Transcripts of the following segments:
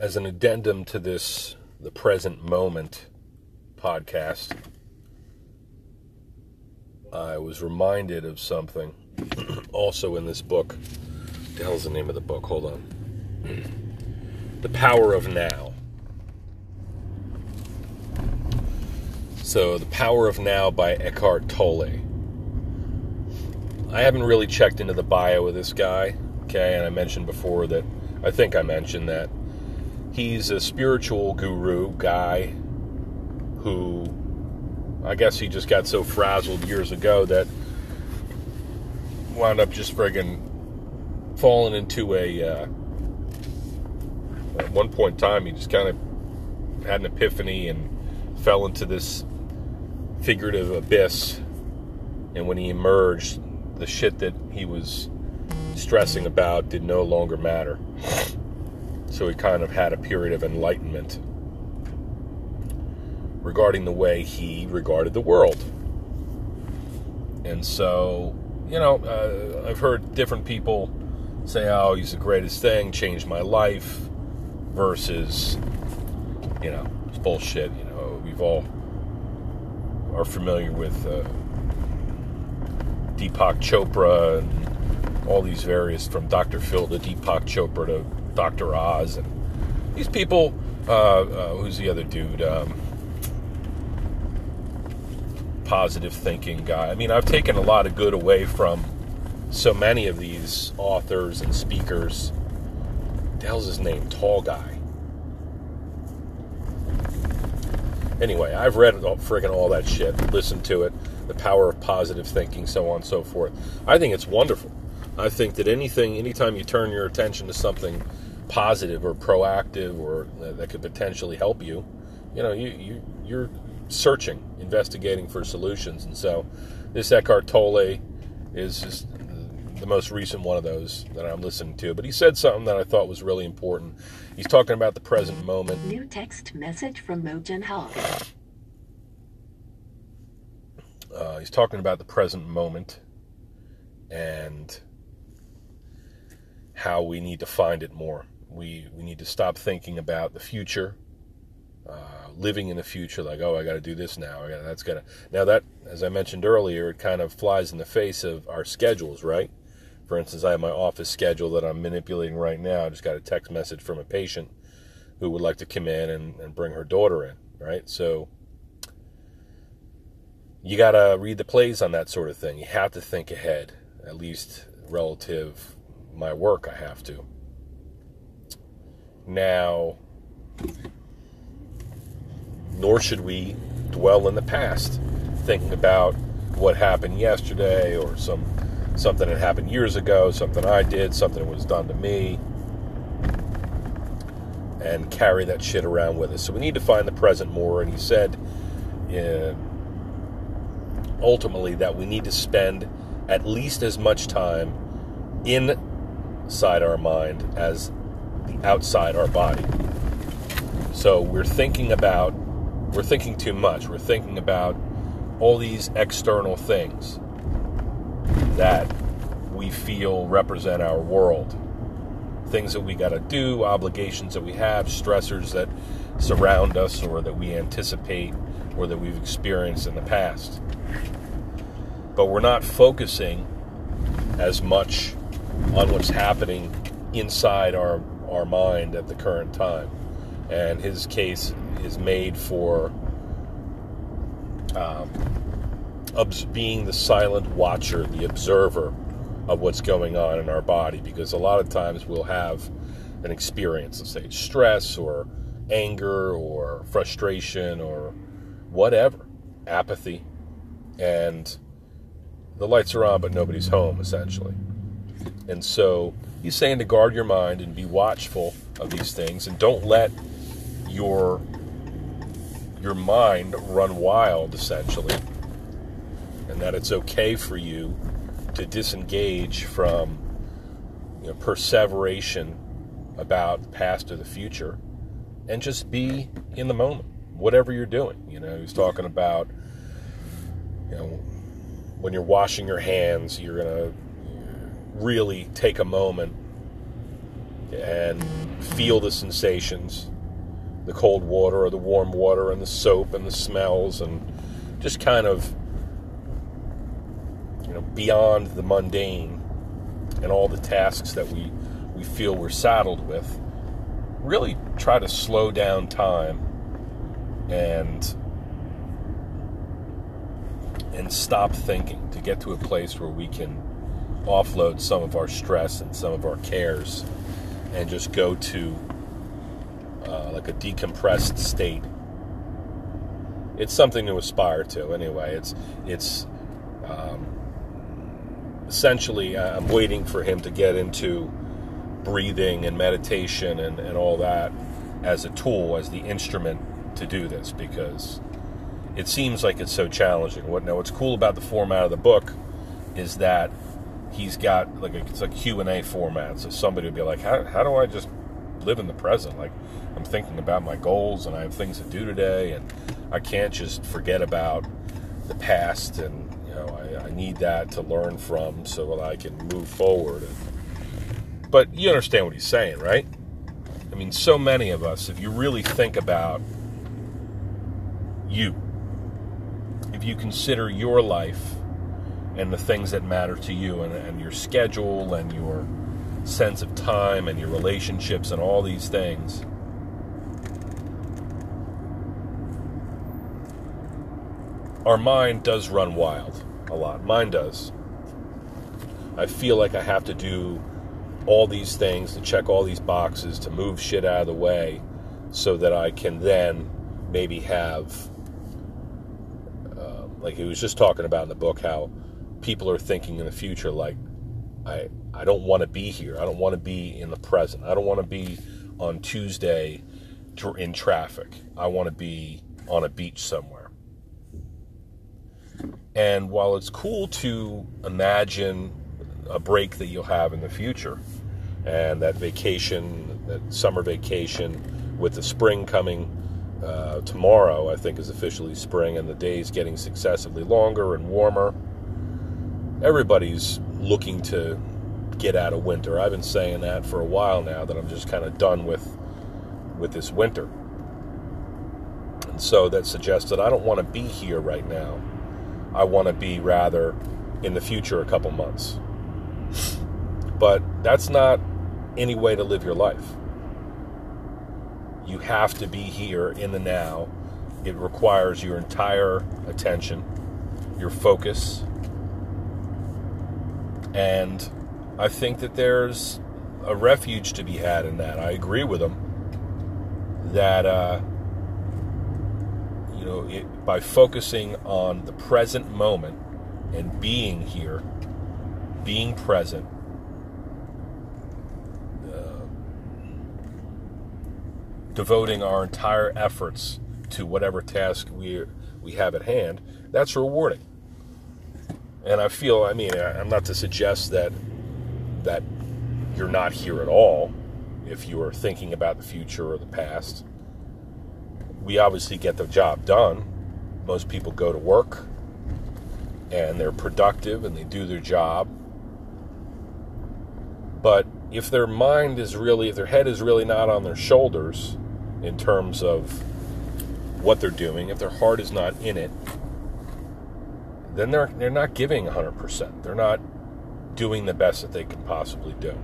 as an addendum to this, the present moment podcast, I was reminded of something also in this book. What the hell's the name of the book? Hold on. The Power of Now. So, The Power of Now by Eckhart Tolle. I haven't really checked into the bio of this guy, okay, and I mentioned before that I think I mentioned that he's a spiritual guru guy who I guess he just got so frazzled years ago that wound up just friggin' falling into a. Uh, at one point in time, he just kind of had an epiphany and fell into this figurative abyss. And when he emerged, the shit that he was stressing about did no longer matter. So he kind of had a period of enlightenment regarding the way he regarded the world. And so, you know, uh, I've heard different people say, oh, he's the greatest thing, changed my life, versus, you know, it's bullshit. You know, we've all are familiar with uh, Deepak Chopra and all these various, from Dr. Phil to Deepak Chopra to Dr. Oz, and these people. Uh, uh, who's the other dude? Um, positive thinking guy. I mean, I've taken a lot of good away from so many of these authors and speakers. The hell's his name? Tall guy. Anyway, I've read friggin' all that shit, listened to it, the power of positive thinking, so on and so forth. I think it's wonderful. I think that anything, anytime you turn your attention to something positive or proactive or that could potentially help you, you know, you, you you're searching, investigating for solutions. And so, this Eckhart Tolle is just the most recent one of those that I'm listening to. But he said something that I thought was really important. He's talking about the present moment. New text message from Mojan Hall. Uh, he's talking about the present moment and how we need to find it more. We we need to stop thinking about the future, uh, living in the future. Like, oh, I got to do this now. I got that's gonna now that as I mentioned earlier, it kind of flies in the face of our schedules, right? For instance, I have my office schedule that I'm manipulating right now. I just got a text message from a patient who would like to come in and, and bring her daughter in, right? So you got to read the plays on that sort of thing. You have to think ahead, at least relative my work, I have to. Now, nor should we dwell in the past, thinking about what happened yesterday or some something that happened years ago, something I did, something that was done to me, and carry that shit around with us. So we need to find the present more. And he said, ultimately, that we need to spend at least as much time inside our mind as outside our body. So we're thinking about, we're thinking too much. We're thinking about all these external things that we feel represent our world. Things that we got to do, obligations that we have, stressors that surround us or that we anticipate or that we've experienced in the past. But we're not focusing as much on what's happening inside our, our mind at the current time. And his case is made for um, being the silent watcher, the observer of what's going on in our body, because a lot of times we'll have an experience, let's say stress or anger or frustration or whatever, apathy, and the lights are on, but nobody's home, essentially. And so he's saying to guard your mind and be watchful of these things, and don't let your your mind run wild, essentially, and that it's okay for you to disengage from you know, perseveration about the past or the future, and just be in the moment, whatever you're doing. You know, he's talking about you know when you're washing your hands, you're gonna really take a moment and feel the sensations, the cold water or the warm water and the soap and the smells and just kind of you know beyond the mundane and all the tasks that we we feel we're saddled with really try to slow down time and and stop thinking to get to a place where we can offload some of our stress and some of our cares and just go to uh, like a decompressed state. It's something to aspire to, anyway. It's it's um, essentially I'm waiting for him to get into breathing and meditation and, and all that as a tool, as the instrument to do this, because it seems like it's so challenging. What now? What's cool about the format of the book is that he's got like a, it's A format. So somebody would be like, how, how do I just live in the present? Like I'm thinking about my goals and I have things to do today, and I can't just forget about the past. And you know, I, I need that to learn from so that I can move forward. And, but you understand what he's saying, right? I mean, so many of us, if you really think about you, if you consider your life and the things that matter to you and, and your schedule and your sense of time and your relationships and all these things. Our mind does run wild a lot. Mine does. I feel like I have to do all these things to check all these boxes to move shit out of the way so that I can then maybe have, uh, like he was just talking about in the book, how people are thinking in the future like I I don't want to be here. I don't want to be in the present. I don't want to be on Tuesday in traffic. I want to be on a beach somewhere. And while it's cool to imagine a break that you'll have in the future and that vacation, that summer vacation with the spring coming uh, tomorrow, I think is officially spring and the days getting successively longer and warmer everybody's looking to get out of winter. I've been saying that for a while now that I'm just kind of done with with this winter. And so that suggests that I don't want to be here right now. I want to be rather in the future a couple months. But that's not any way to live your life. You have to be here in the now. It requires your entire attention, your focus, and I think that there's a refuge to be had in that. I agree with him that, uh, you know, it, by focusing on the present moment and being here, being present, uh, devoting our entire efforts to whatever task we we have at hand, that's rewarding. And I feel, I mean, I'm not to suggest that that you're not here at all if you are thinking about the future or the past. We obviously get the job done. Most people go to work and they're productive and they do their job. But if their mind is really, if their head is really not on their shoulders in terms of what they're doing, if their heart is not in it, then they're they're not giving 100%. They're not doing the best that they can possibly do.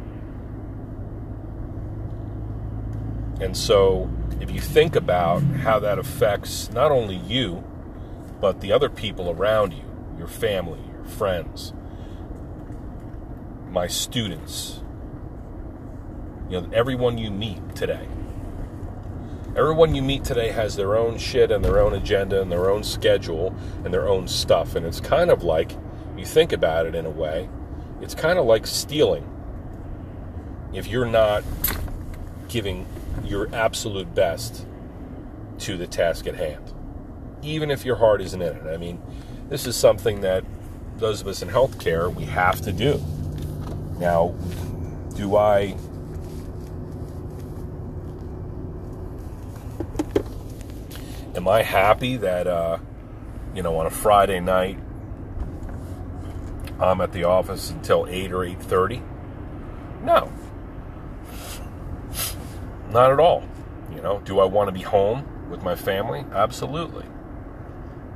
And so, if you think about how that affects not only you, but the other people around you, your family, your friends, my students, you know, everyone you meet today, Everyone you meet today has their own shit and their own agenda and their own schedule and their own stuff. And it's kind of like, you think about it in a way, it's kind of like stealing. If you're not giving your absolute best to the task at hand, even if your heart isn't in it. I mean, this is something that those of us in healthcare we have to do. Now, do I am I happy that uh, you know on a Friday night I'm at the office until eight or eight thirty? No. Not at all. You know, do I want to be home with my family? Absolutely.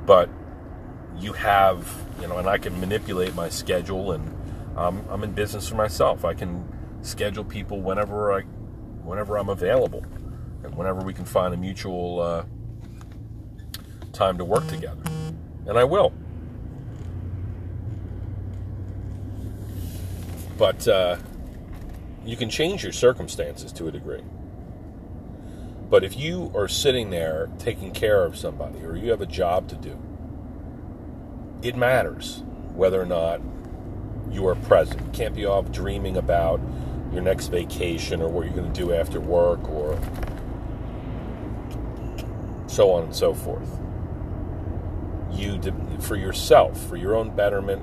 But you have, you know, and I can manipulate my schedule and I'm in business for myself. I can schedule people whenever I, whenever I'm available, and whenever we can find a mutual uh, time to work together, and I will. But uh, you can change your circumstances to a degree. But if you are sitting there taking care of somebody, or you have a job to do, it matters whether or not you are present. You can't be off dreaming about your next vacation or what you're going to do after work or so on and so forth. You, for yourself, for your own betterment,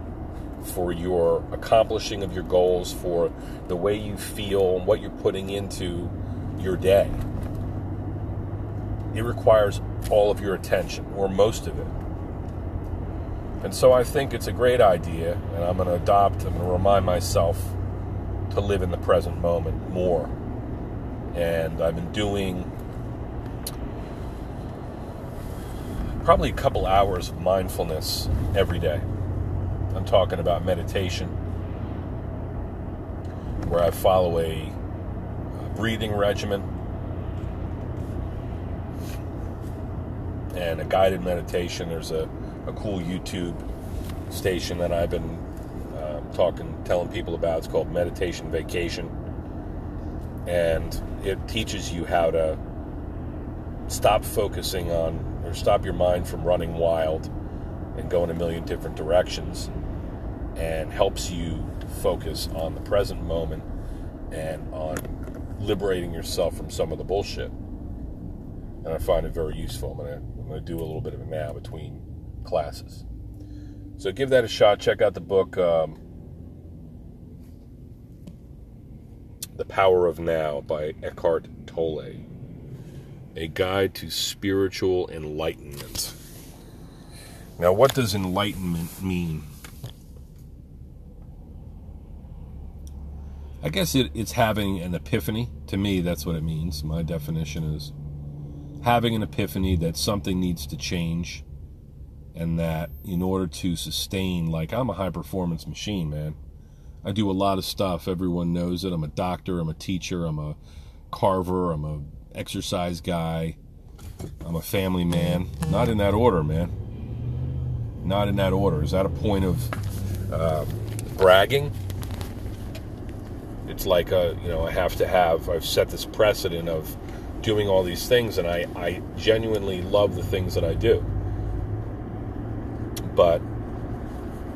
for your accomplishing of your goals, for the way you feel, and what you're putting into your day, it requires all of your attention, or most of it. And so I think it's a great idea, and I'm going to adopt, I'm going to remind myself to live in the present moment more. And I've been doing probably a couple hours of mindfulness every day. I'm talking about meditation, where I follow a breathing regimen and a guided meditation. There's a, a cool YouTube station that I've been uh, talking, telling people about. It's called Meditation Vacation. And it teaches you how to stop focusing on, or stop your mind from running wild and going a million different directions, and helps you focus on the present moment and on liberating yourself from some of the bullshit. And I find it very useful. I'm gonna, I'm gonna do a little bit of it now between classes. So give that a shot. Check out the book, um, The Power of Now by Eckhart Tolle. A Guide to Spiritual Enlightenment. Now, what does enlightenment mean? I guess it, it's having an epiphany. To me, that's what it means. My definition is having an epiphany that something needs to change and that in order to sustain, like, I'm a high performance machine, man. I do a lot of stuff. Everyone knows it. I'm a doctor, I'm a teacher, I'm a carver, I'm a exercise guy, I'm a family man. Not in that order, man. Not in that order. Is that a point of uh, bragging? It's like a, you know, I have to have. I've set this precedent of doing all these things, and I, I genuinely love the things that I do. But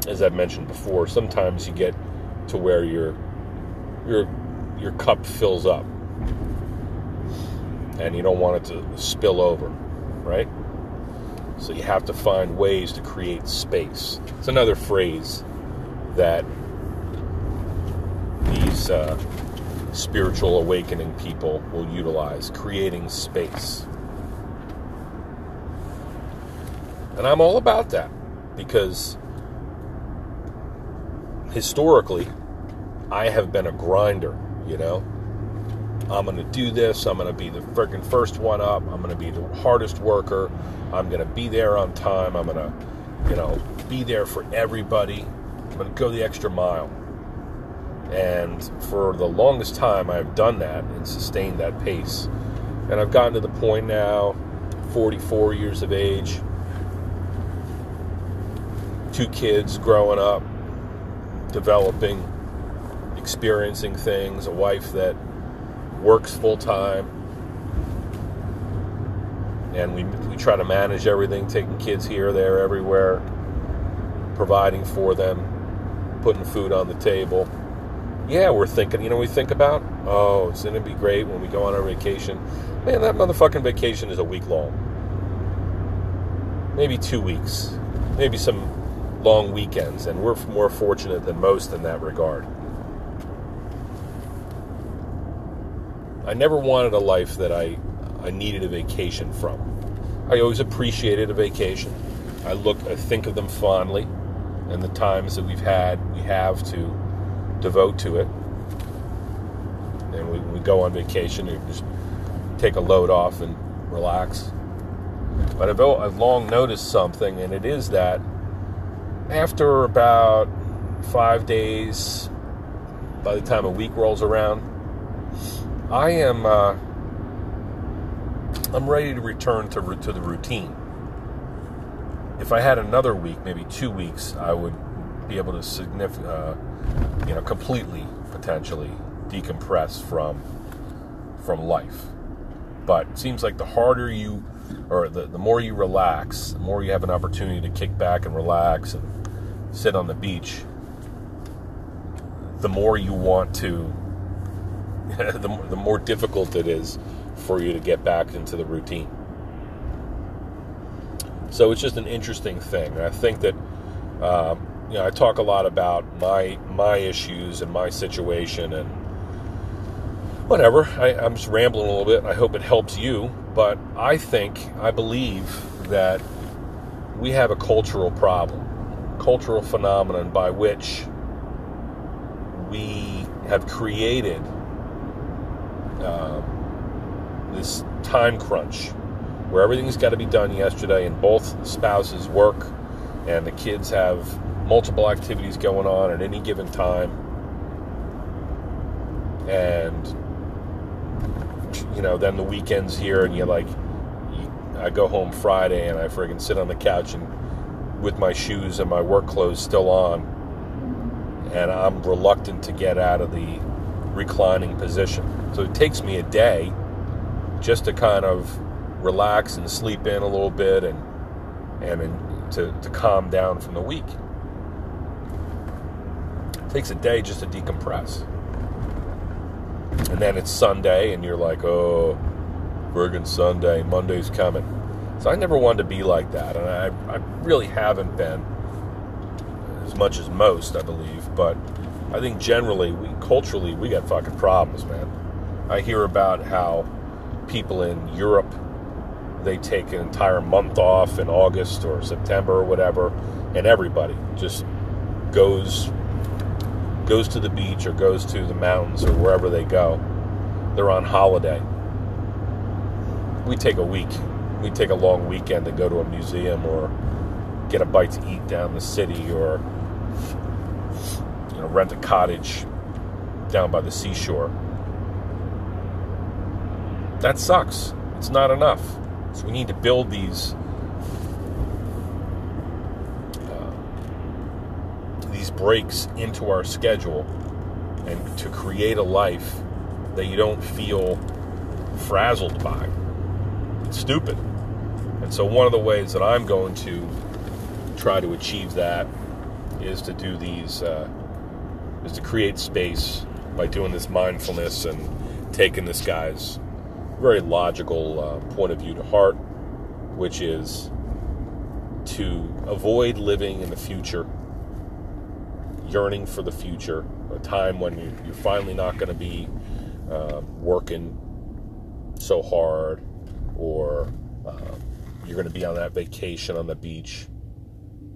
as I've mentioned before, sometimes you get to where your your your cup fills up, and you don't want it to spill over, right? So you have to find ways to create space. It's another phrase that these uh, spiritual awakening people will utilize creating space. And I'm all about that because historically, I have been a grinder, you know. I'm going to do this. I'm going to be the freaking first one up. I'm going to be the hardest worker. I'm going to be there on time. I'm going to, you know, be there for everybody. I'm going to go the extra mile. And for the longest time, I've done that and sustained that pace. And I've gotten to the point now, 44 years of age, two kids growing up, developing, experiencing things, a wife that works full time. And we, we try to manage everything, taking kids here, there, everywhere, providing for them, putting food on the table yeah, we're thinking, you know, we think about, oh, isn't it be great when we go on our vacation? Man, that motherfucking vacation is a week long. Maybe two weeks. Maybe some long weekends. And we're more fortunate than most in that regard. I never wanted a life that I, I needed a vacation from. I always appreciated a vacation. I look, I think of them fondly, and the times that we've had, we have to devote to it. And we, we go on vacation, and just take a load off and relax. But I've, I've long noticed something, and it is that after about five days, by the time a week rolls around, I am uh, I'm ready to return to to the routine. If I had another week, maybe two weeks, I would be able to significant, uh, you know, completely potentially decompress from from life. But it seems like the harder you, or the, the more you relax, the more you have an opportunity to kick back and relax and sit on the beach, the more you want to, the, the more difficult it is for you to get back into the routine. So it's just an interesting thing. I think that, um, you know, I talk a lot about my my issues and my situation and whatever. I, I'm just rambling a little bit. I hope it helps you. But I think, I believe that we have a cultural problem, cultural phenomenon by which we have created um, this time crunch where everything's got to be done yesterday and both spouses work and the kids have multiple activities going on at any given time. And you know, then the weekends here, and you're like, I go home Friday and I friggin' sit on the couch and with my shoes and my work clothes still on, and I'm reluctant to get out of the reclining position. So it takes me a day just to kind of relax and sleep in a little bit and and to, to calm down from the week. It takes a day just to decompress and then it's Sunday, and you're like, oh, friggin' Sunday, Monday's coming. So I never wanted to be like that, and I, I really haven't been as much as most, I believe. But I think generally, we culturally, we got fucking problems, man. I hear about how people in Europe they take an entire month off in August or September or whatever, and everybody just goes goes to the beach or goes to the mountains or wherever they go. They're on holiday. We take a week. We take a long weekend to go to a museum or get a bite to eat down the city or know rent a cottage down by the seashore. That sucks. It's not enough. So we need to build these breaks into our schedule and to create a life that you don't feel frazzled by. It's stupid. And so, one of the ways that I'm going to try to achieve that is to do these, uh, is to create space by doing this mindfulness and taking this guy's very logical uh, point of view to heart, which is to avoid living in the future yearning for the future, a time when you, are finally not going to be uh, working so hard, or uh, you're going to be on that vacation on the beach.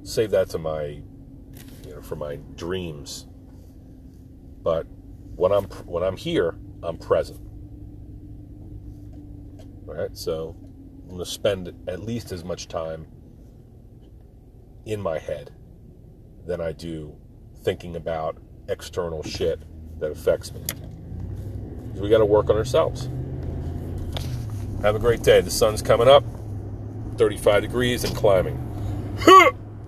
Save that to my, you know, for my dreams. But when I'm when I'm here, I'm present. All right, so I'm going to spend at least as much time in my head than I do thinking about external shit that affects me. We got to work on ourselves. Have a great day. The sun's coming up, 35 degrees and climbing.